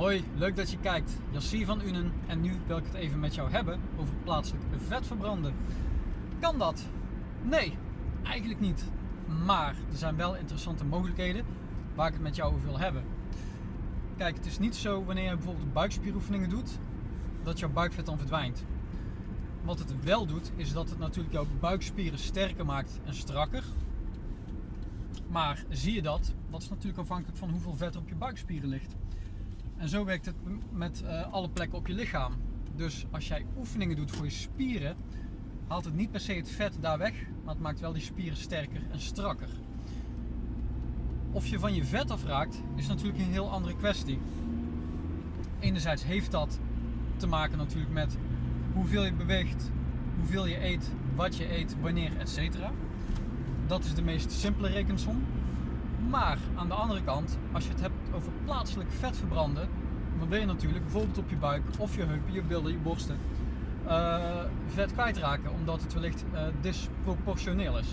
Hoi, leuk dat je kijkt. Yassir van Unen en nu wil ik het even met jou hebben over plaatselijk vetverbranden. Kan dat? Nee, eigenlijk niet. Maar er zijn wel interessante mogelijkheden waar ik het met jou over wil hebben. Kijk, het is niet zo wanneer je bijvoorbeeld buikspieroefeningen doet, dat jouw buikvet dan verdwijnt. Wat het wel doet, is dat het natuurlijk jouw buikspieren sterker maakt en strakker. Maar zie je dat? Dat is natuurlijk afhankelijk van hoeveel vet er op je buikspieren ligt. En zo werkt het met uh, alle plekken op je lichaam. Dus als jij oefeningen doet voor je spieren, haalt het niet per se het vet daar weg, maar het maakt wel die spieren sterker en strakker. Of je van je vet afraakt, is natuurlijk een heel andere kwestie. Enerzijds heeft dat te maken natuurlijk met hoeveel je beweegt, hoeveel je eet, wat je eet, wanneer, etc. Dat is de meest simpele rekensom. Maar aan de andere kant, als je het hebt over plaatselijk vet verbranden, dan wil je natuurlijk bijvoorbeeld op je buik of je heupen, je billen, je borsten uh, vet kwijtraken, omdat het wellicht uh, disproportioneel is.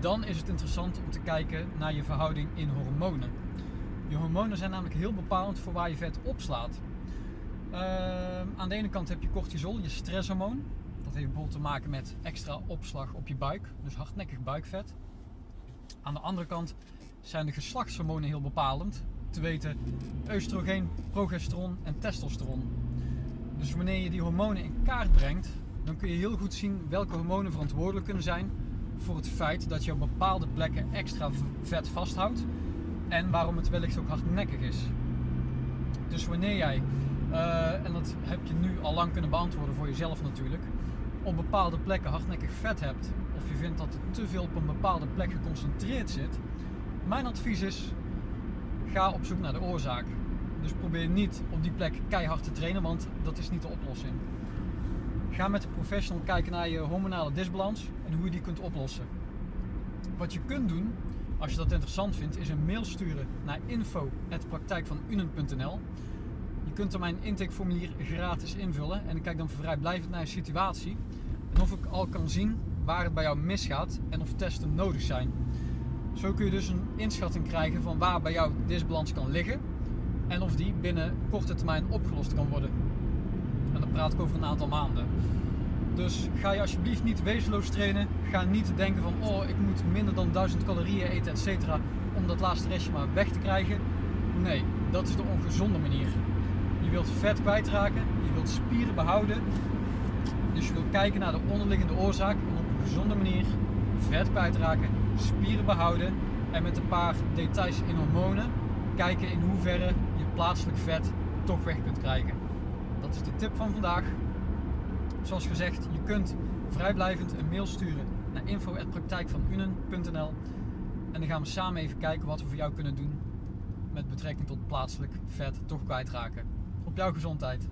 Dan is het interessant om te kijken naar je verhouding in hormonen. Je hormonen zijn namelijk heel bepalend voor waar je vet opslaat. Uh, aan de ene kant heb je cortisol, je stresshormoon. Dat heeft bijvoorbeeld te maken met extra opslag op je buik, dus hardnekkig buikvet. Aan de andere kant zijn de geslachtshormonen heel bepalend. Te weten oestrogeen, progesteron en testosteron. Dus wanneer je die hormonen in kaart brengt, dan kun je heel goed zien welke hormonen verantwoordelijk kunnen zijn voor het feit dat je op bepaalde plekken extra vet vasthoudt en waarom het wellicht ook hardnekkig is. Dus wanneer jij, uh, en dat heb je nu al lang kunnen beantwoorden voor jezelf natuurlijk, op bepaalde plekken hardnekkig vet hebt of je vindt dat er te veel op een bepaalde plek geconcentreerd zit, mijn advies is: ga op zoek naar de oorzaak. Dus probeer niet op die plek keihard te trainen, want dat is niet de oplossing. Ga met de professional kijken naar je hormonale disbalans en hoe je die kunt oplossen. Wat je kunt doen, als je dat interessant vindt, is een mail sturen naar info.praktijkvanunen.nl. Je kunt er mijn intakeformulier gratis invullen en ik kijk dan vrijblijvend naar je situatie en of ik al kan zien waar het bij jou misgaat en of testen nodig zijn. Zo kun je dus een inschatting krijgen van waar bij jou disbalans kan liggen en of die binnen korte termijn opgelost kan worden. En dan praat ik over een aantal maanden. Dus ga je alsjeblieft niet wezenloos trainen. Ga niet denken van oh ik moet minder dan 1000 calorieën eten etc. om dat laatste restje maar weg te krijgen. Nee, dat is de ongezonde manier. Je wilt vet kwijtraken, je wilt spieren behouden. Dus je wilt kijken naar de onderliggende oorzaak gezonde manier vet kwijtraken, spieren behouden en met een paar details in hormonen kijken in hoeverre je plaatselijk vet toch weg kunt krijgen. Dat is de tip van vandaag. Zoals gezegd, je kunt vrijblijvend een mail sturen naar info.praktijkvanunen.nl en dan gaan we samen even kijken wat we voor jou kunnen doen met betrekking tot plaatselijk vet toch kwijtraken. Op jouw gezondheid.